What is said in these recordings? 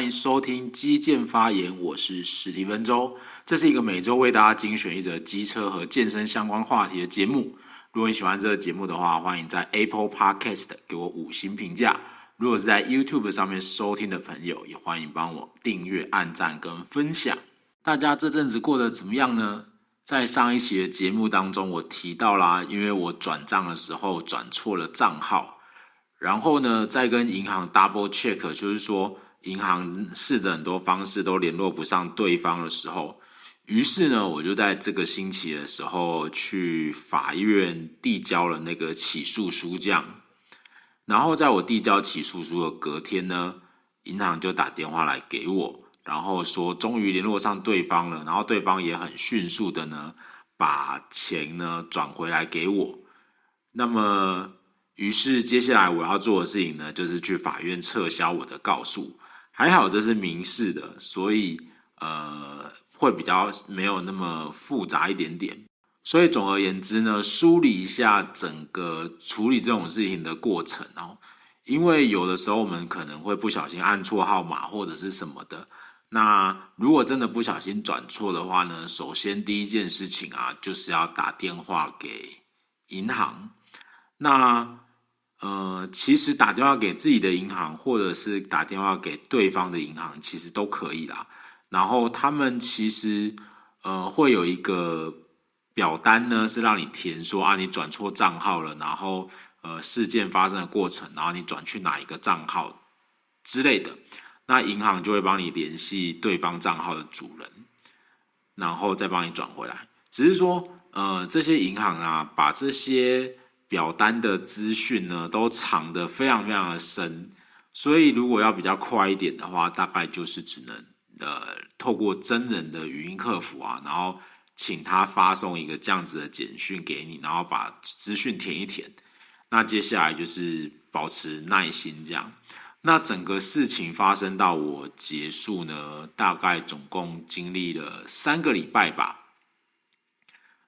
欢迎收听基建发言，我是史蒂芬周。这是一个每周为大家精选一则机车和健身相关话题的节目。如果你喜欢这个节目的话，欢迎在 Apple Podcast 给我五星评价。如果是在 YouTube 上面收听的朋友，也欢迎帮我订阅、按赞跟分享。大家这阵子过得怎么样呢？在上一期的节目当中，我提到啦，因为我转账的时候转错了账号。然后呢，再跟银行 double check，就是说银行试着很多方式都联络不上对方的时候，于是呢，我就在这个星期的时候去法院递交了那个起诉书，这样。然后在我递交起诉书的隔天呢，银行就打电话来给我，然后说终于联络上对方了，然后对方也很迅速的呢，把钱呢转回来给我。那么。于是接下来我要做的事情呢，就是去法院撤销我的告诉。还好这是民事的，所以呃会比较没有那么复杂一点点。所以总而言之呢，梳理一下整个处理这种事情的过程哦。因为有的时候我们可能会不小心按错号码或者是什么的。那如果真的不小心转错的话呢，首先第一件事情啊，就是要打电话给银行。那呃，其实打电话给自己的银行，或者是打电话给对方的银行，其实都可以啦。然后他们其实呃会有一个表单呢，是让你填说啊，你转错账号了，然后呃事件发生的过程，然后你转去哪一个账号之类的，那银行就会帮你联系对方账号的主人，然后再帮你转回来。只是说呃这些银行啊，把这些。表单的资讯呢，都藏得非常非常的深，所以如果要比较快一点的话，大概就是只能呃透过真人的语音客服啊，然后请他发送一个这样子的简讯给你，然后把资讯填一填。那接下来就是保持耐心这样。那整个事情发生到我结束呢，大概总共经历了三个礼拜吧。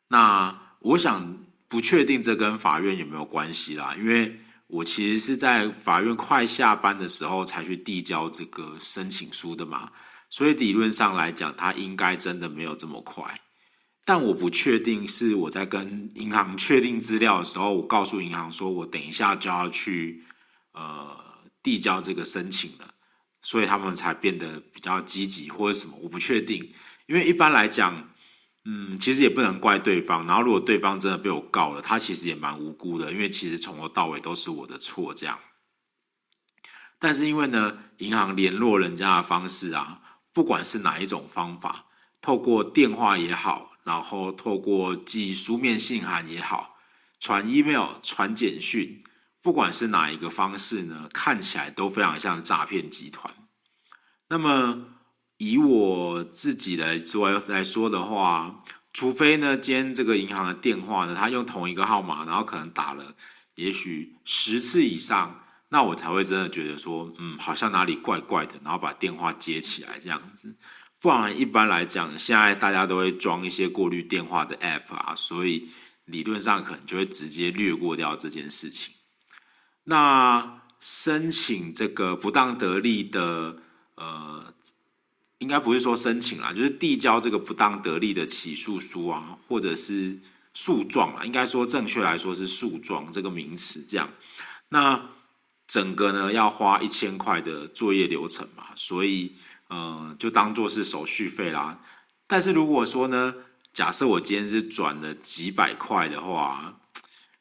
那我想。不确定这跟法院有没有关系啦，因为我其实是在法院快下班的时候才去递交这个申请书的嘛，所以理论上来讲，它应该真的没有这么快。但我不确定是我在跟银行确定资料的时候，我告诉银行说我等一下就要去呃递交这个申请了，所以他们才变得比较积极或者什么，我不确定，因为一般来讲。嗯，其实也不能怪对方。然后，如果对方真的被我告了，他其实也蛮无辜的，因为其实从头到尾都是我的错。这样，但是因为呢，银行联络人家的方式啊，不管是哪一种方法，透过电话也好，然后透过寄书面信函也好，传 email、传简讯，不管是哪一个方式呢，看起来都非常像诈骗集团。那么。以我自己来说来说的话，除非呢，今天这个银行的电话呢，他用同一个号码，然后可能打了也许十次以上，那我才会真的觉得说，嗯，好像哪里怪怪的，然后把电话接起来这样子。不然一般来讲，现在大家都会装一些过滤电话的 app 啊，所以理论上可能就会直接略过掉这件事情。那申请这个不当得利的呃。应该不是说申请啦，就是递交这个不当得利的起诉书啊，或者是诉状啊。应该说正确来说是诉状这个名词。这样，那整个呢要花一千块的作业流程嘛，所以呃就当做是手续费啦。但是如果说呢，假设我今天是转了几百块的话，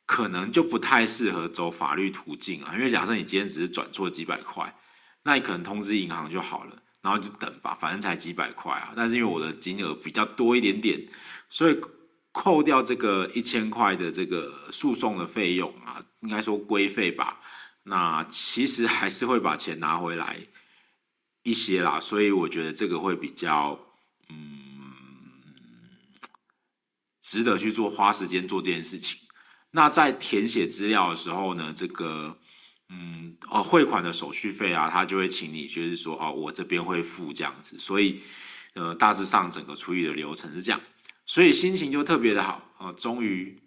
可能就不太适合走法律途径啊。因为假设你今天只是转错几百块，那你可能通知银行就好了。然后就等吧，反正才几百块啊。但是因为我的金额比较多一点点，所以扣掉这个一千块的这个诉讼的费用啊，应该说规费吧。那其实还是会把钱拿回来一些啦。所以我觉得这个会比较嗯值得去做，花时间做这件事情。那在填写资料的时候呢，这个。嗯，哦，汇款的手续费啊，他就会请你，就是说，哦，我这边会付这样子，所以，呃，大致上整个处理的流程是这样，所以心情就特别的好啊，呃，终于，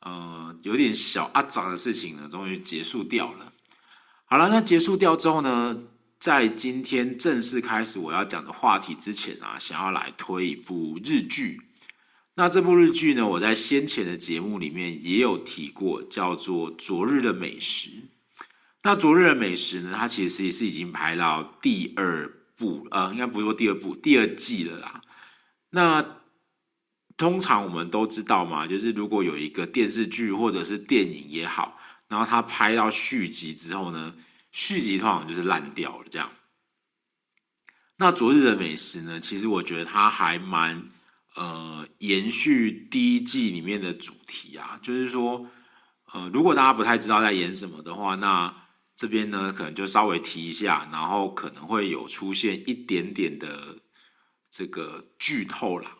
呃，有点小阿杂的事情呢，终于结束掉了。好了，那结束掉之后呢，在今天正式开始我要讲的话题之前啊，想要来推一部日剧。那这部日剧呢，我在先前的节目里面也有提过，叫做《昨日的美食》。那《昨日的美食》呢，它其实也是已经拍到第二部，呃，应该不是说第二部，第二季了啦。那通常我们都知道嘛，就是如果有一个电视剧或者是电影也好，然后它拍到续集之后呢，续集通常就是烂掉了这样。那昨日的美食呢，其实我觉得它还蛮呃延续第一季里面的主题啊，就是说呃，如果大家不太知道在演什么的话，那这边呢可能就稍微提一下，然后可能会有出现一点点的这个剧透啦。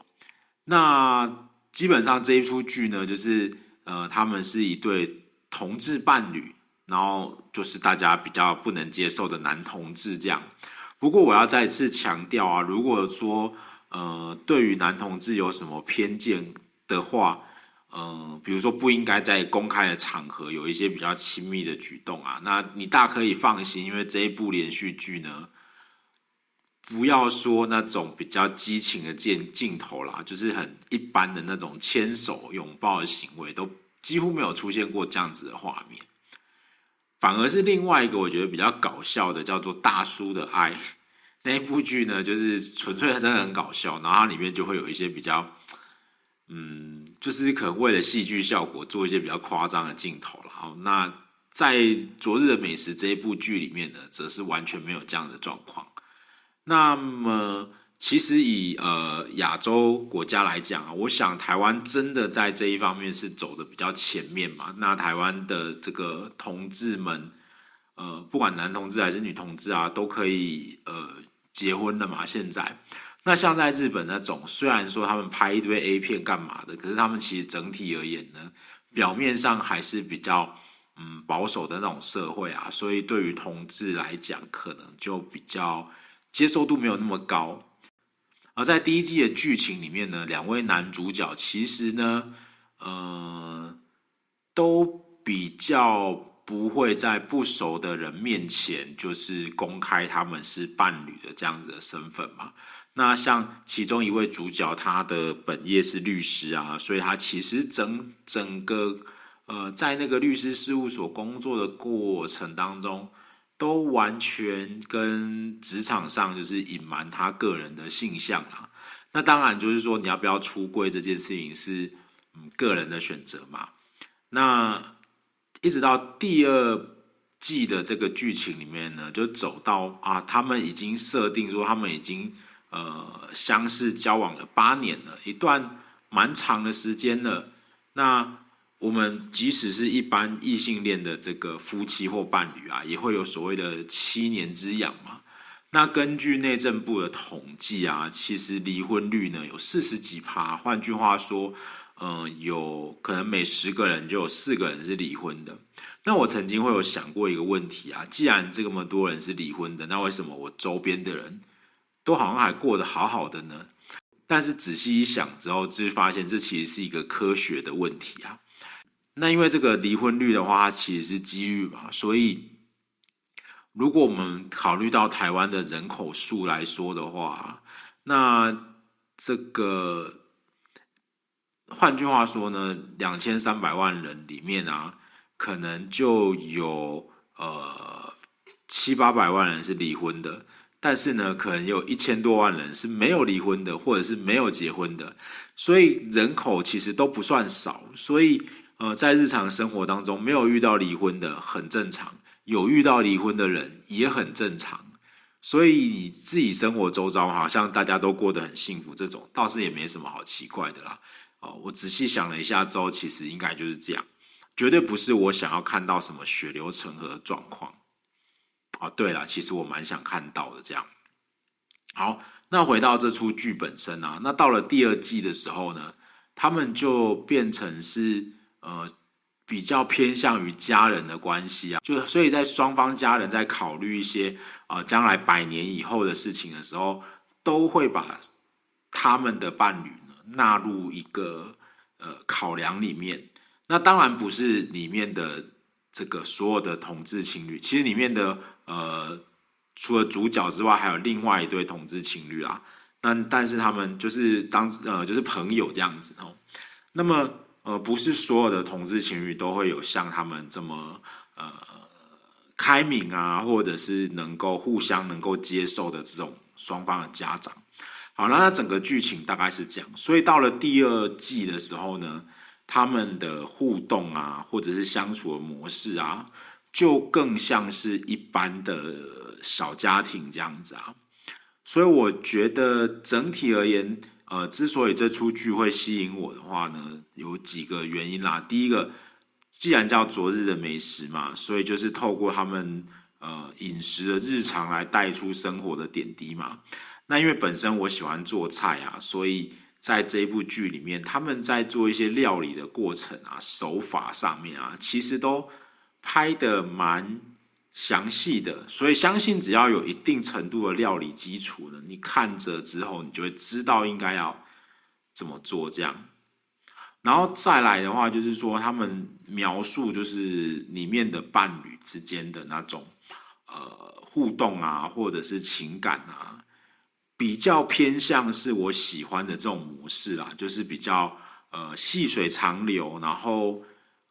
那基本上这一出剧呢，就是呃，他们是一对同志伴侣，然后就是大家比较不能接受的男同志这样。不过我要再次强调啊，如果说呃，对于男同志有什么偏见的话，呃，比如说不应该在公开的场合有一些比较亲密的举动啊，那你大可以放心，因为这一部连续剧呢。不要说那种比较激情的镜镜头啦，就是很一般的那种牵手拥抱的行为，都几乎没有出现过这样子的画面。反而是另外一个我觉得比较搞笑的，叫做《大叔的爱》那一部剧呢，就是纯粹真的很搞笑，然后它里面就会有一些比较，嗯，就是可能为了戏剧效果做一些比较夸张的镜头了。好，那在《昨日的美食》这一部剧里面呢，则是完全没有这样的状况。那么，其实以呃亚洲国家来讲啊，我想台湾真的在这一方面是走的比较前面嘛。那台湾的这个同志们，呃，不管男同志还是女同志啊，都可以呃结婚了嘛。现在，那像在日本那种，虽然说他们拍一堆 A 片干嘛的，可是他们其实整体而言呢，表面上还是比较嗯保守的那种社会啊。所以对于同志来讲，可能就比较。接受度没有那么高，而在第一季的剧情里面呢，两位男主角其实呢，呃，都比较不会在不熟的人面前就是公开他们是伴侣的这样子的身份嘛。那像其中一位主角，他的本业是律师啊，所以他其实整整个呃，在那个律师事务所工作的过程当中。都完全跟职场上就是隐瞒他个人的性向啊，那当然就是说你要不要出柜这件事情是嗯个人的选择嘛。那一直到第二季的这个剧情里面呢，就走到啊，他们已经设定说他们已经呃相识交往了八年了，一段蛮长的时间了。那我们即使是一般异性恋的这个夫妻或伴侣啊，也会有所谓的七年之痒嘛。那根据内政部的统计啊，其实离婚率呢有四十几趴。换句话说，嗯、有可能每十个人就有四个人是离婚的。那我曾经会有想过一个问题啊，既然这么多人是离婚的，那为什么我周边的人都好像还过得好好的呢？但是仔细一想之后，就发现这其实是一个科学的问题啊。那因为这个离婚率的话，它其实是几率嘛，所以如果我们考虑到台湾的人口数来说的话，那这个换句话说呢，两千三百万人里面啊，可能就有呃七八百万人是离婚的，但是呢，可能有一千多万人是没有离婚的，或者是没有结婚的，所以人口其实都不算少，所以。呃，在日常生活当中，没有遇到离婚的很正常，有遇到离婚的人也很正常，所以你自己生活周遭好像大家都过得很幸福，这种倒是也没什么好奇怪的啦。哦，我仔细想了一下之后，其实应该就是这样，绝对不是我想要看到什么血流成河的状况。哦，对了，其实我蛮想看到的这样。好，那回到这出剧本身啊，那到了第二季的时候呢，他们就变成是。呃，比较偏向于家人的关系啊，就所以在双方家人在考虑一些呃将来百年以后的事情的时候，都会把他们的伴侣呢纳入一个呃考量里面。那当然不是里面的这个所有的同志情侣，其实里面的呃除了主角之外，还有另外一对同志情侣啊。那但是他们就是当呃就是朋友这样子哦。那么呃不是所有的同志情侣都会有像他们这么呃开明啊，或者是能够互相能够接受的这种双方的家长。好，那整个剧情大概是这样。所以到了第二季的时候呢，他们的互动啊，或者是相处的模式啊，就更像是一般的小家庭这样子啊。所以我觉得整体而言，呃，之所以这出剧会吸引我的话呢，有几个原因啦。第一个，既然叫昨日的美食嘛，所以就是透过他们呃饮食的日常来带出生活的点滴嘛。那因为本身我喜欢做菜啊，所以在这一部剧里面，他们在做一些料理的过程啊、手法上面啊，其实都拍的蛮详细的，所以相信只要有一定程度的料理基础呢，你看着之后，你就会知道应该要怎么做这样。然后再来的话，就是说他们描述就是里面的伴侣之间的那种呃互动啊，或者是情感啊，比较偏向是我喜欢的这种模式啦，就是比较呃细水长流，然后。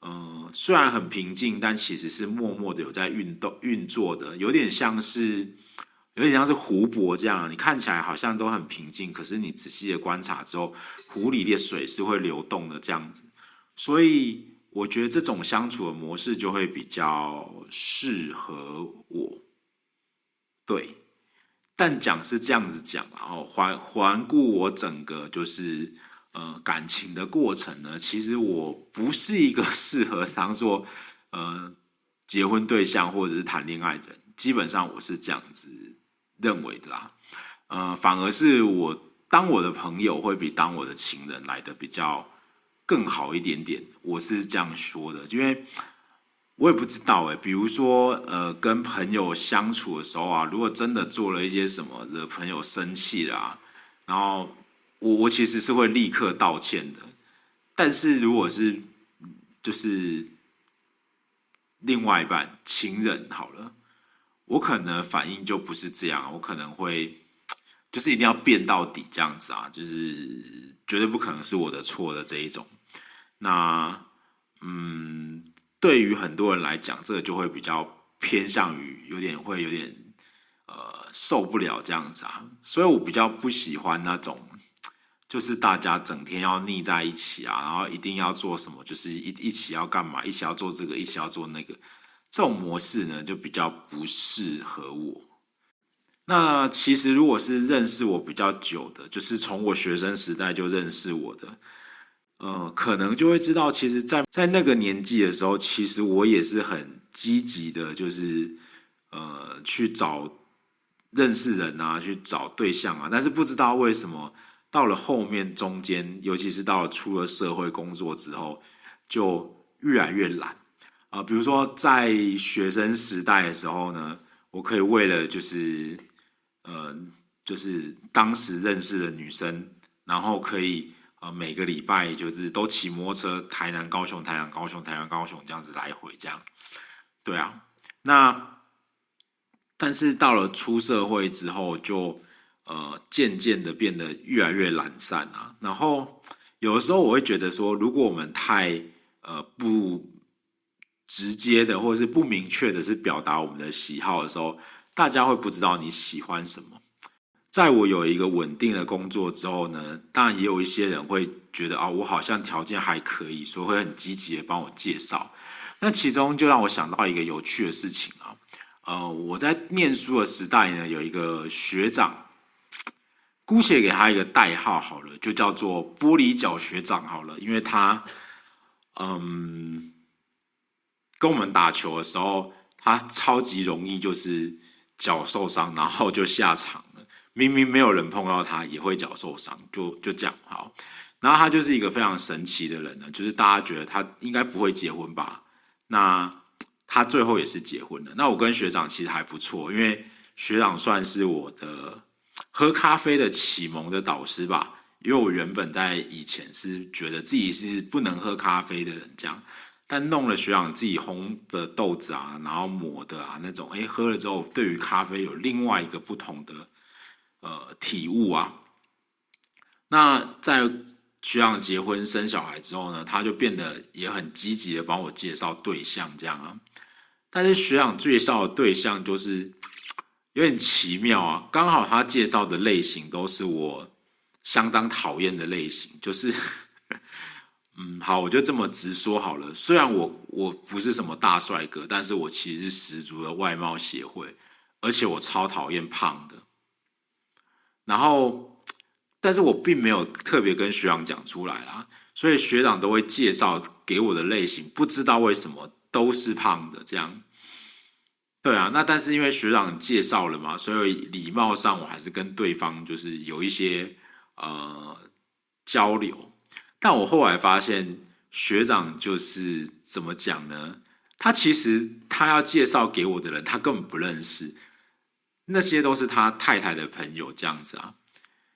嗯，虽然很平静，但其实是默默的有在运动运作的，有点像是，有点像是湖泊这样。你看起来好像都很平静，可是你仔细的观察之后，湖里的水是会流动的这样子。所以我觉得这种相处的模式就会比较适合我。对，但讲是这样子讲，然后环环顾我整个就是。呃，感情的过程呢，其实我不是一个 适合当做呃结婚对象或者是谈恋爱的人，基本上我是这样子认为的啦。呃，反而是我当我的朋友会比当我的情人来的比较更好一点点，我是这样说的，因为我也不知道哎，比如说呃，跟朋友相处的时候啊，如果真的做了一些什么惹朋友生气啦、啊，然后。我我其实是会立刻道歉的，但是如果是就是另外一半情人好了，我可能反应就不是这样，我可能会就是一定要辩到底这样子啊，就是绝对不可能是我的错的这一种。那嗯，对于很多人来讲，这个就会比较偏向于有点会有点呃受不了这样子啊，所以我比较不喜欢那种。就是大家整天要腻在一起啊，然后一定要做什么，就是一一起要干嘛，一起要做这个，一起要做那个，这种模式呢就比较不适合我。那其实如果是认识我比较久的，就是从我学生时代就认识我的，呃，可能就会知道，其实在，在在那个年纪的时候，其实我也是很积极的，就是呃去找认识人啊，去找对象啊，但是不知道为什么。到了后面中间，尤其是到了出了社会工作之后，就越来越懒啊、呃。比如说在学生时代的时候呢，我可以为了就是呃，就是当时认识的女生，然后可以呃每个礼拜就是都骑摩托车台南高雄台南高雄台南高雄这样子来回这样。对啊，那但是到了出社会之后就。呃，渐渐的变得越来越懒散啊。然后有的时候我会觉得说，如果我们太呃不直接的，或者是不明确的，是表达我们的喜好的时候，大家会不知道你喜欢什么。在我有一个稳定的工作之后呢，当然也有一些人会觉得啊、我好像条件还可以，所以会很积极的帮我介绍。那其中就让我想到一个有趣的事情啊，呃，我在念书的时代呢，有一个学长。姑且给他一个代号好了，就叫做玻璃脚学长好了，因为他，嗯，跟我们打球的时候，他超级容易就是脚受伤，然后就下场了。明明没有人碰到他，也会脚受伤，就就这样好。然后他就是一个非常神奇的人呢，就是大家觉得他应该不会结婚吧？那他最后也是结婚了。那我跟学长其实还不错，因为学长算是我的。喝咖啡的启蒙的导师吧，因为我原本在以前是觉得自己是不能喝咖啡的人，这样，但弄了学长自己烘的豆子啊，然后磨的啊那种，哎，喝了之后对于咖啡有另外一个不同的呃体悟啊。那在学长结婚生小孩之后呢，他就变得也很积极的帮我介绍对象这样啊。但是学长介绍的对象就是有点奇妙啊，刚好他介绍的类型都是我相当讨厌的类型，就是。嗯，好，我就这么直说好了。虽然我我不是什么大帅哥，但是我其实是十足的外貌协会，而且我超讨厌胖的。然后，但是我并没有特别跟学长讲出来啦，所以学长都会介绍给我的类型，不知道为什么都是胖的这样。对啊，那但是因为学长介绍了嘛，所以礼貌上我还是跟对方就是有一些呃交流。但我后来发现，学长就是怎么讲呢？他其实他要介绍给我的人，他根本不认识，那些都是他太太的朋友这样子啊。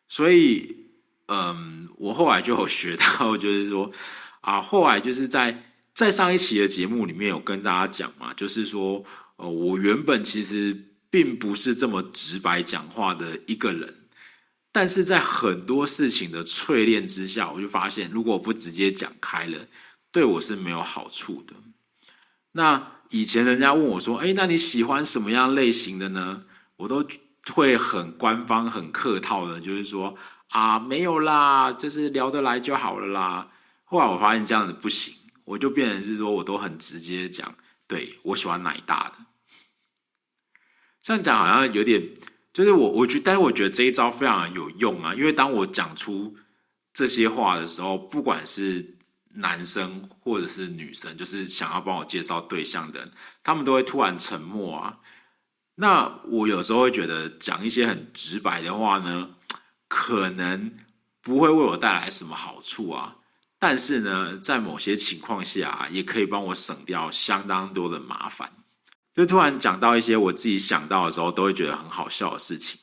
所以，嗯，我后来就有学到，就是说啊，后来就是在在上一期的节目里面有跟大家讲嘛，就是说，呃，我原本其实并不是这么直白讲话的一个人。但是在很多事情的淬炼之下，我就发现，如果我不直接讲开了，对我是没有好处的。那以前人家问我说：“哎，那你喜欢什么样类型的呢？”我都会很官方、很客套的，就是说：“啊，没有啦，就是聊得来就好了啦。”后来我发现这样子不行，我就变成是说，我都很直接讲，对，我喜欢奶大的。这样讲好像有点。就是我，我觉得，但是我觉得这一招非常有用啊！因为当我讲出这些话的时候，不管是男生或者是女生，就是想要帮我介绍对象的人，他们都会突然沉默啊。那我有时候会觉得讲一些很直白的话呢，可能不会为我带来什么好处啊。但是呢，在某些情况下，也可以帮我省掉相当多的麻烦。就突然讲到一些我自己想到的时候，都会觉得很好笑的事情。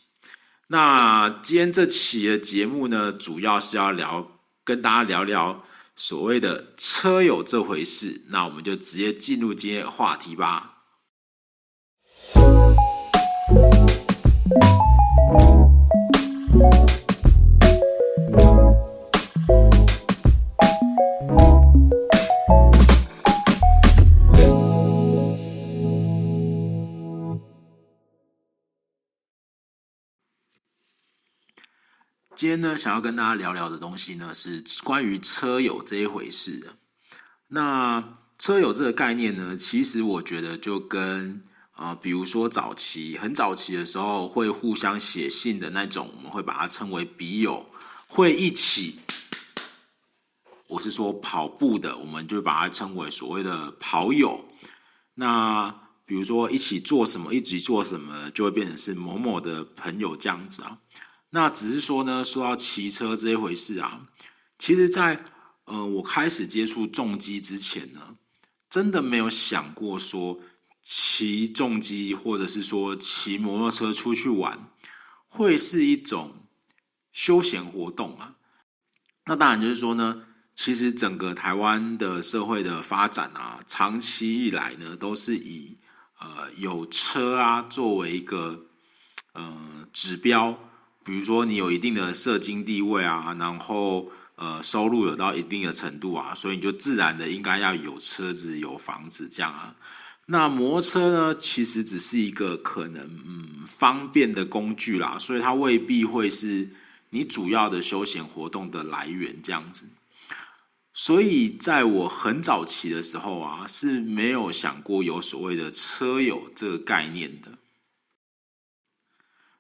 那今天这期的节目呢，主要是要聊，跟大家聊聊所谓的车友这回事。那我们就直接进入今天的话题吧。今天呢，想要跟大家聊聊的东西呢，是关于车友这一回事。那车友这个概念呢，其实我觉得就跟呃，比如说早期很早期的时候会互相写信的那种，我们会把它称为笔友，会一起，我是说跑步的，我们就把它称为所谓的跑友。那比如说一起做什么，一起做什么，就会变成是某某的朋友这样子啊。那只是说呢，说到骑车这一回事啊，其实在，呃我开始接触重机之前呢，真的没有想过说骑重机或者是说骑摩托车出去玩会是一种休闲活动啊。那当然就是说呢，其实整个台湾的社会的发展啊，长期以来呢，都是以呃有车啊作为一个呃指标。比如说，你有一定的社经地位啊，然后呃，收入有到一定的程度啊，所以你就自然的应该要有车子、有房子这样啊。那摩车呢，其实只是一个可能嗯方便的工具啦，所以它未必会是你主要的休闲活动的来源这样子。所以在我很早期的时候啊，是没有想过有所谓的车友这个概念的。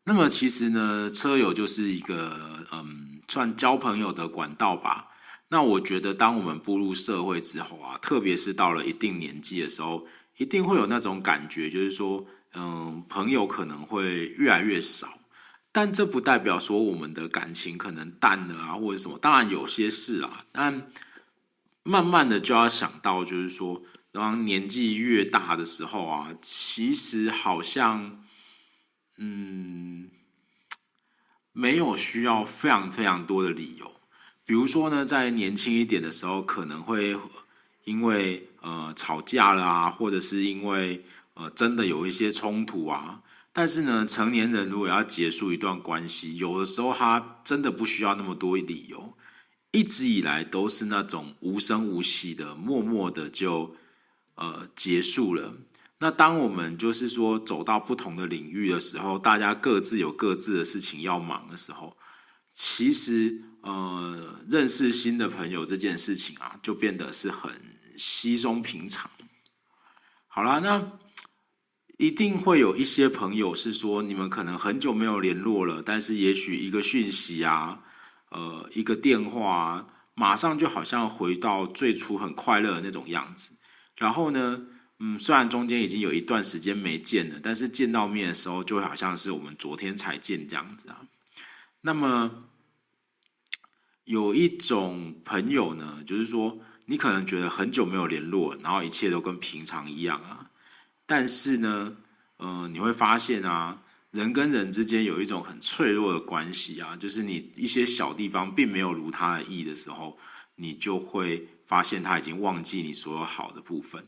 那么其实呢，车友就是一个嗯，算交朋友的管道吧。那我觉得，当我们步入社会之后啊，特别是到了一定年纪的时候，一定会有那种感觉，就是说，嗯，朋友可能会越来越少。但这不代表说我们的感情可能淡了啊，或者什么。当然有些事啊，但慢慢的就要想到，就是说，当年纪越大的时候啊，其实好像。嗯，没有需要非常非常多的理由。比如说呢，在年轻一点的时候，可能会因为呃吵架了啊，或者是因为呃真的有一些冲突啊。但是呢，成年人如果要结束一段关系，有的时候他真的不需要那么多理由，一直以来都是那种无声无息的，默默的就呃结束了。那当我们就是说走到不同的领域的时候，大家各自有各自的事情要忙的时候，其实呃认识新的朋友这件事情啊，就变得是很稀松平常。好啦，那一定会有一些朋友是说，你们可能很久没有联络了，但是也许一个讯息啊，呃，一个电话啊，马上就好像回到最初很快乐的那种样子。然后呢，嗯，虽然中间已经有一段时间没见了，但是见到面的时候，就好像是我们昨天才见这样子啊。那么有一种朋友呢，就是说你可能觉得很久没有联络，然后一切都跟平常一样啊。但是呢，呃，你会发现啊，人跟人之间有一种很脆弱的关系啊，就是你一些小地方并没有如他的意的时候，你就会发现他已经忘记你所有好的部分。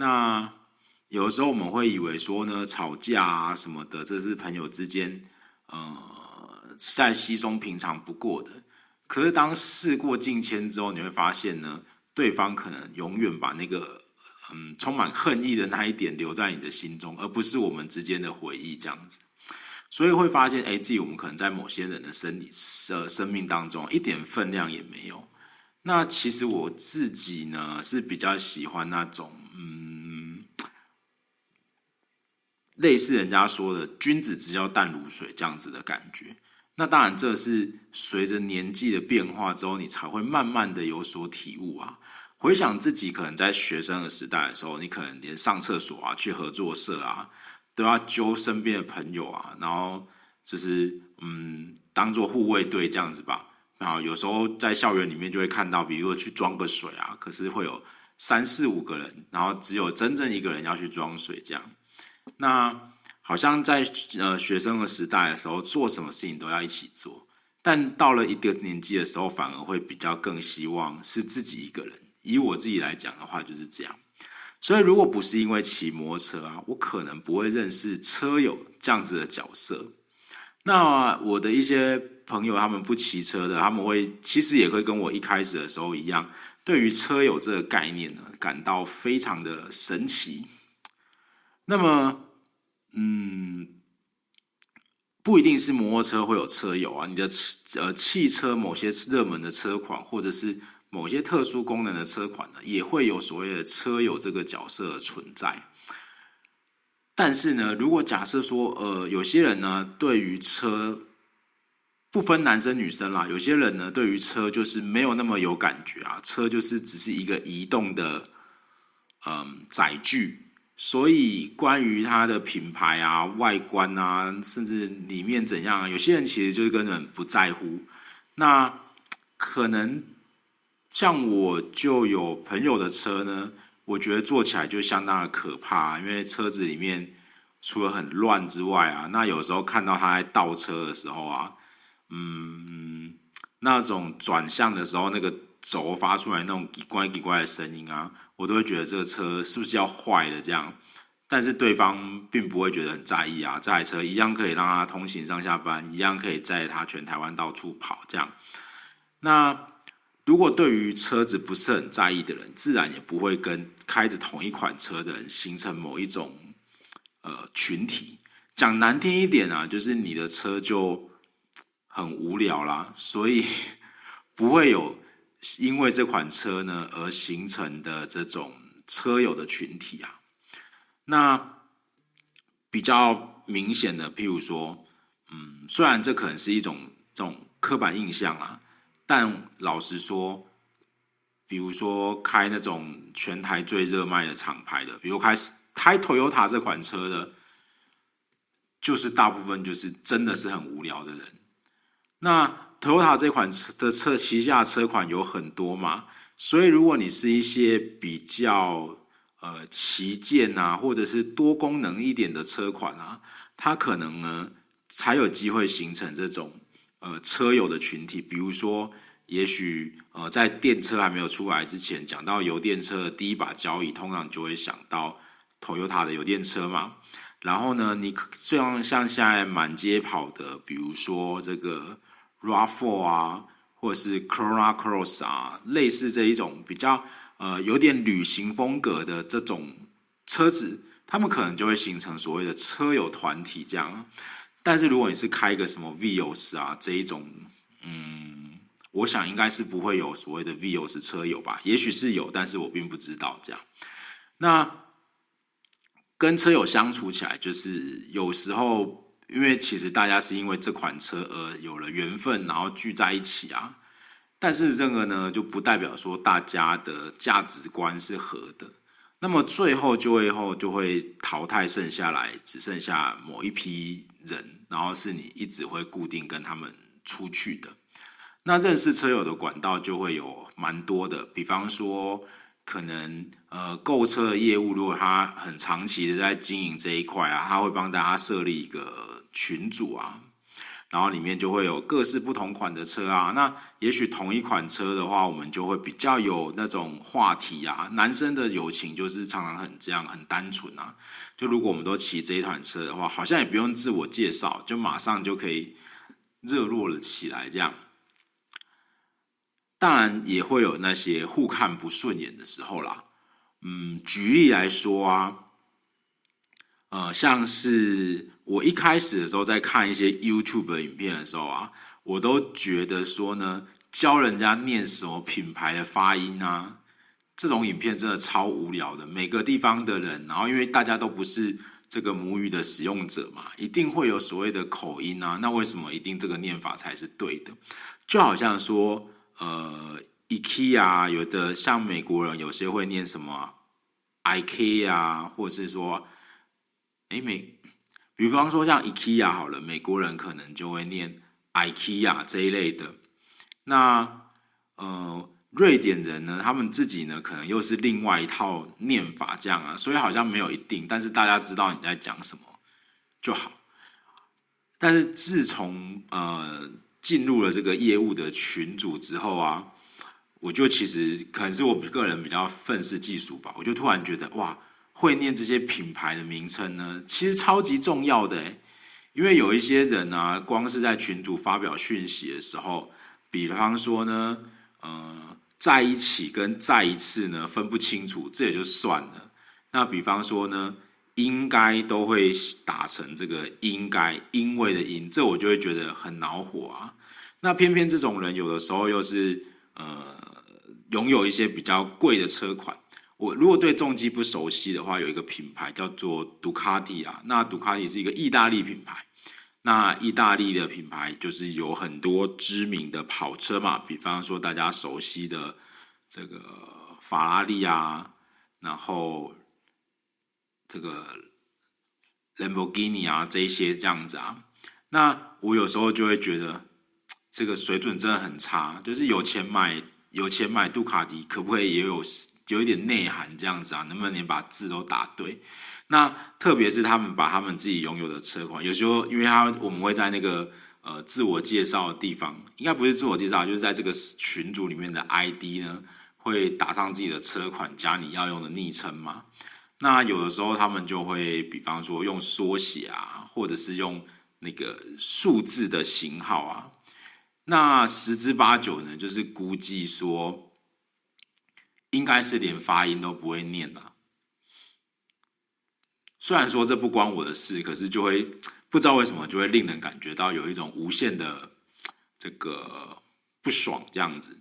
那有的时候我们会以为说呢，吵架啊什么的，这是朋友之间，呃，在稀松平常不过的。可是当事过境迁之后，你会发现呢，对方可能永远把那个。嗯，充满恨意的那一点留在你的心中，而不是我们之间的回忆这样子。所以会发现，哎，自己我们可能在某些人的生理呃生命当中一点分量也没有。那其实我自己呢是比较喜欢那种嗯，类似人家说的“君子之交淡如水”这样子的感觉。那当然，这是随着年纪的变化之后，你才会慢慢的有所体悟啊。回想自己可能在学生的时代的时候，你可能连上厕所啊、去合作社啊，都要揪身边的朋友啊，然后就是嗯，当做护卫队这样子吧。然后有时候在校园里面就会看到，比如说去装个水啊，可是会有三四五个人，然后只有真正一个人要去装水这样。那好像在呃学生的时代的时候，做什么事情都要一起做，但到了一个年纪的时候，反而会比较更希望是自己一个人。以我自己来讲的话，就是这样。所以，如果不是因为骑摩托车啊，我可能不会认识车友这样子的角色。那我的一些朋友，他们不骑车的，他们会其实也会跟我一开始的时候一样，对于车友这个概念呢，感到非常的神奇。那么，嗯，不一定是摩托车会有车友啊，你的呃汽车某些热门的车款，或者是。某些特殊功能的车款呢，也会有所谓的车友这个角色的存在。但是呢，如果假设说，呃，有些人呢，对于车不分男生女生啦，有些人呢，对于车就是没有那么有感觉啊，车就是只是一个移动的，嗯，载具。所以，关于它的品牌啊、外观啊，甚至里面怎样，有些人其实就是根本不在乎。那可能。像我就有朋友的车呢，我觉得坐起来就相当的可怕，因为车子里面除了很乱之外啊，那有时候看到他在倒车的时候啊，嗯，那种转向的时候，那个轴发出来那种奇怪奇怪的声音啊，我都会觉得这个车是不是要坏了这样。但是对方并不会觉得很在意啊，这台车一样可以让他通行上下班，一样可以载他全台湾到处跑这样。那。如果对于车子不是很在意的人，自然也不会跟开着同一款车的人形成某一种呃群体。讲难听一点啊，就是你的车就很无聊啦，所以 不会有因为这款车呢而形成的这种车友的群体啊。那比较明显的，譬如说，嗯，虽然这可能是一种这种刻板印象啊。但老实说，比如说开那种全台最热卖的厂牌的，比如开开 Toyota 这款车的，就是大部分就是真的是很无聊的人。那 Toyota 这款车的车旗下车款有很多嘛，所以如果你是一些比较呃旗舰啊，或者是多功能一点的车款啊，它可能呢才有机会形成这种。呃，车友的群体，比如说也许呃，在电车还没有出来之前，讲到油电车的第一把交椅，通常就会想到 Toyota 的油电车嘛。然后呢，你像像现在满街跑的，比如说这个 RAV4 啊，或者是 Corona Cross 啊，类似这一种比较呃有点旅行风格的这种车子，他们可能就会形成所谓的车友团体这样。但是如果你是开一个什么 Vios 啊这一种，嗯。我想应该是不会有所谓的 Vios 车友吧，也许是有，但是我并不知道这样。那跟车友相处起来，就是有时候，因为其实大家是因为这款车而有了缘分，然后聚在一起啊。但是这个呢，就不代表说大家的价值观是合的。那么最后就会后就会淘汰剩下来，只剩下某一批人，然后是你一直会固定跟他们出去的。那认识车友的管道就会有蛮多的，比方说，可能呃购车业务，如果他很长期的在经营这一块啊，他会帮大家设立一个群组啊，然后里面就会有各式不同款的车啊。那也许同一款车的话，我们就会比较有那种话题啊。男生的友情就是常常很这样很单纯啊。就如果我们都骑这一款车的话，好像也不用自我介绍，就马上就可以热络了起来这样。当然也会有那些互看不顺眼的时候啦。嗯，举例来说啊，呃，像是我一开始的时候在看一些 YouTube 的影片的时候啊，我都觉得说呢，教人家念什么品牌的发音啊，这种影片真的超无聊的。每个地方的人，然后因为大家都不是这个母语的使用者嘛，一定会有所谓的口音啊。那为什么一定这个念法才是对的？就好像说。呃，IKEA 有的像美国人有些会念什么 IKEA，或者是说，哎美，比方说像 IKEA 好了，美国人可能就会念 IKEA 这一类的。那呃，瑞典人呢，他们自己呢，可能又是另外一套念法这样啊，所以好像没有一定，但是大家知道你在讲什么就好。但是自从呃。进入了这个业务的群组之后啊，我就其实可能是我个人比较愤世嫉俗吧，我就突然觉得哇，会念这些品牌的名称呢，其实超级重要的诶，因为有一些人啊，光是在群组发表讯息的时候，比方说呢，呃，在一起跟再一次呢分不清楚，这也就算了。那比方说呢，应该都会打成这个应该，因为的因，这我就会觉得很恼火啊。那偏偏这种人有的时候又是呃拥有一些比较贵的车款。我如果对重机不熟悉的话，有一个品牌叫做杜卡迪啊。那杜卡迪是一个意大利品牌。那意大利的品牌就是有很多知名的跑车嘛，比方说大家熟悉的这个法拉利啊，然后。这个兰博基尼啊，这些这样子啊，那我有时候就会觉得这个水准真的很差。就是有钱买有钱买杜卡迪，可不可以也有有一点内涵这样子啊？能不能连把字都打对？那特别是他们把他们自己拥有的车款，有时候因为他我们会在那个呃自我介绍的地方，应该不是自我介绍，就是在这个群组里面的 ID 呢，会打上自己的车款加你要用的昵称嘛。那有的时候他们就会，比方说用缩写啊，或者是用那个数字的型号啊。那十之八九呢，就是估计说，应该是连发音都不会念啦。虽然说这不关我的事，可是就会 不知道为什么就会令人感觉到有一种无限的这个不爽这样子。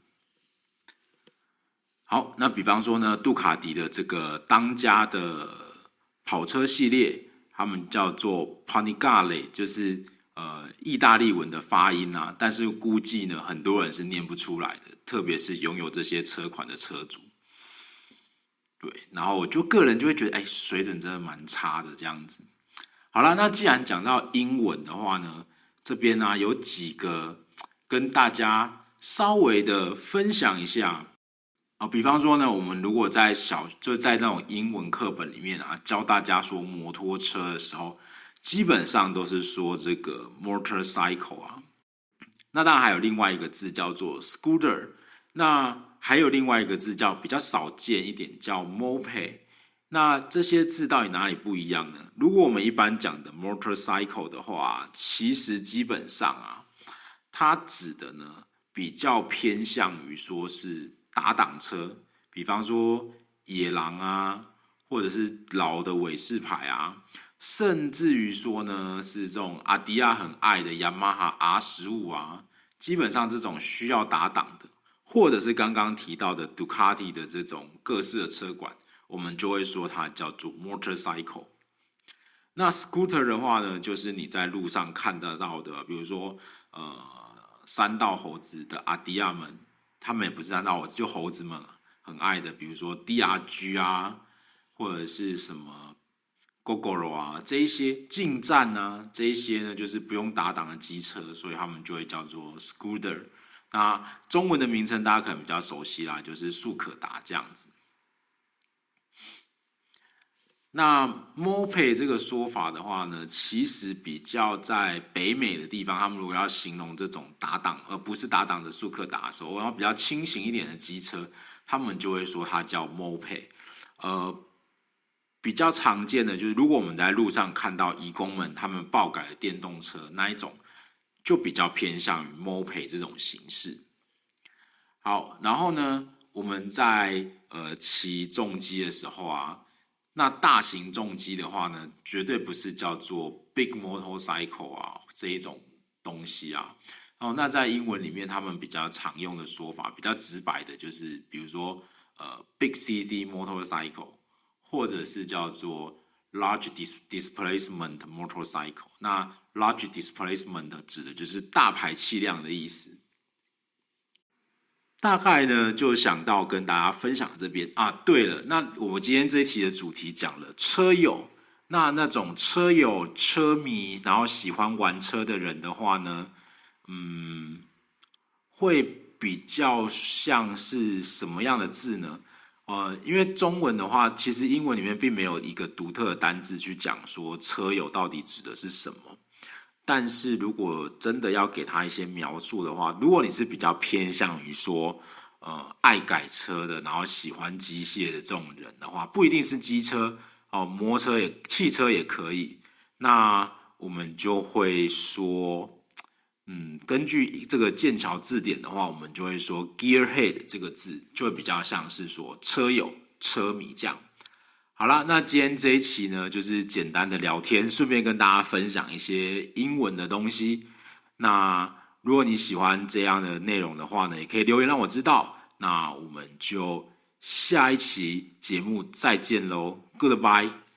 好，那比方说呢，杜卡迪的这个当家的跑车系列，他们叫做 Panigale，就是呃意大利文的发音啊，但是估计呢，很多人是念不出来的，特别是拥有这些车款的车主。对，然后我就个人就会觉得，哎，水准真的蛮差的这样子。好了，那既然讲到英文的话呢，这边呢、有几个跟大家稍微的分享一下。啊，比方说呢，我们如果在小就在那种英文课本里面啊，教大家说摩托车的时候，基本上都是说这个 motorcycle 啊。那当然还有另外一个字叫做 scooter，那还有另外一个字叫比较少见一点叫 moped。那这些字到底哪里不一样呢？如果我们一般讲的 motorcycle 的话，其实基本上啊，它指的呢比较偏向于说是打挡车，比方说野狼啊，或者是老的伟士牌啊，甚至于说呢是这种阿迪亚很爱的雅马哈 R 十五啊，基本上这种需要打挡的，或者是刚刚提到的杜卡迪的这种各式的车管。我们就会说它叫做 motorcycle。那 scooter 的话呢，就是你在路上看得到的，比如说呃，山道猴子的阿迪亚们，他们也不是山道猴子，就猴子们很爱的，比如说 DRG 啊，或者是什么 Gogoro 啊，这一些近战啊，这一些呢，就是不用打挡的机车，所以他们就会叫做 scooter。那中文的名称大家可能比较熟悉啦，就是速可达这样子。那 mope 这个说法的话呢，其实比较在北美的地方，他们如果要形容这种打挡而不是打挡的速克达的时候，然后比较轻型一点的机车，他们就会说它叫 mope。呃，比较常见的就是，如果我们在路上看到义工们他们爆改的电动车那一种，就比较偏向于 MOPE 这种形式。好，然后呢，我们在呃骑重机的时候啊。那大型重机的话呢，绝对不是叫做 big motorcycle 啊这一种东西啊。哦，那在英文里面，他们比较常用的说法，比较直白的，就是比如说呃 big cc motorcycle，或者是叫做 large displacement motorcycle。那 large displacement 指的就是大排气量的意思。大概呢，就想到跟大家分享这边啊。对了，那我们今天这一题的主题讲了车友，那那种车友、车迷，然后喜欢玩车的人的话呢，嗯，会比较像是什么样的字呢？呃，因为中文的话，其实英文里面并没有一个独特的单字去讲说车友到底指的是什么。但是如果真的要给他一些描述的话，如果你是比较偏向于说，呃，爱改车的，然后喜欢机械的这种人的话，不一定是机车哦，摩托车也、汽车也可以。那我们就会说，嗯，根据这个剑桥字典的话，我们就会说 “gearhead” 这个字就会比较像是说车友、车迷这样。好啦，那今天这一期呢，就是简单的聊天，顺便跟大家分享一些英文的东西。那如果你喜欢这样的内容的话呢，也可以留言让我知道。那我们就下一期节目再见喽，Goodbye。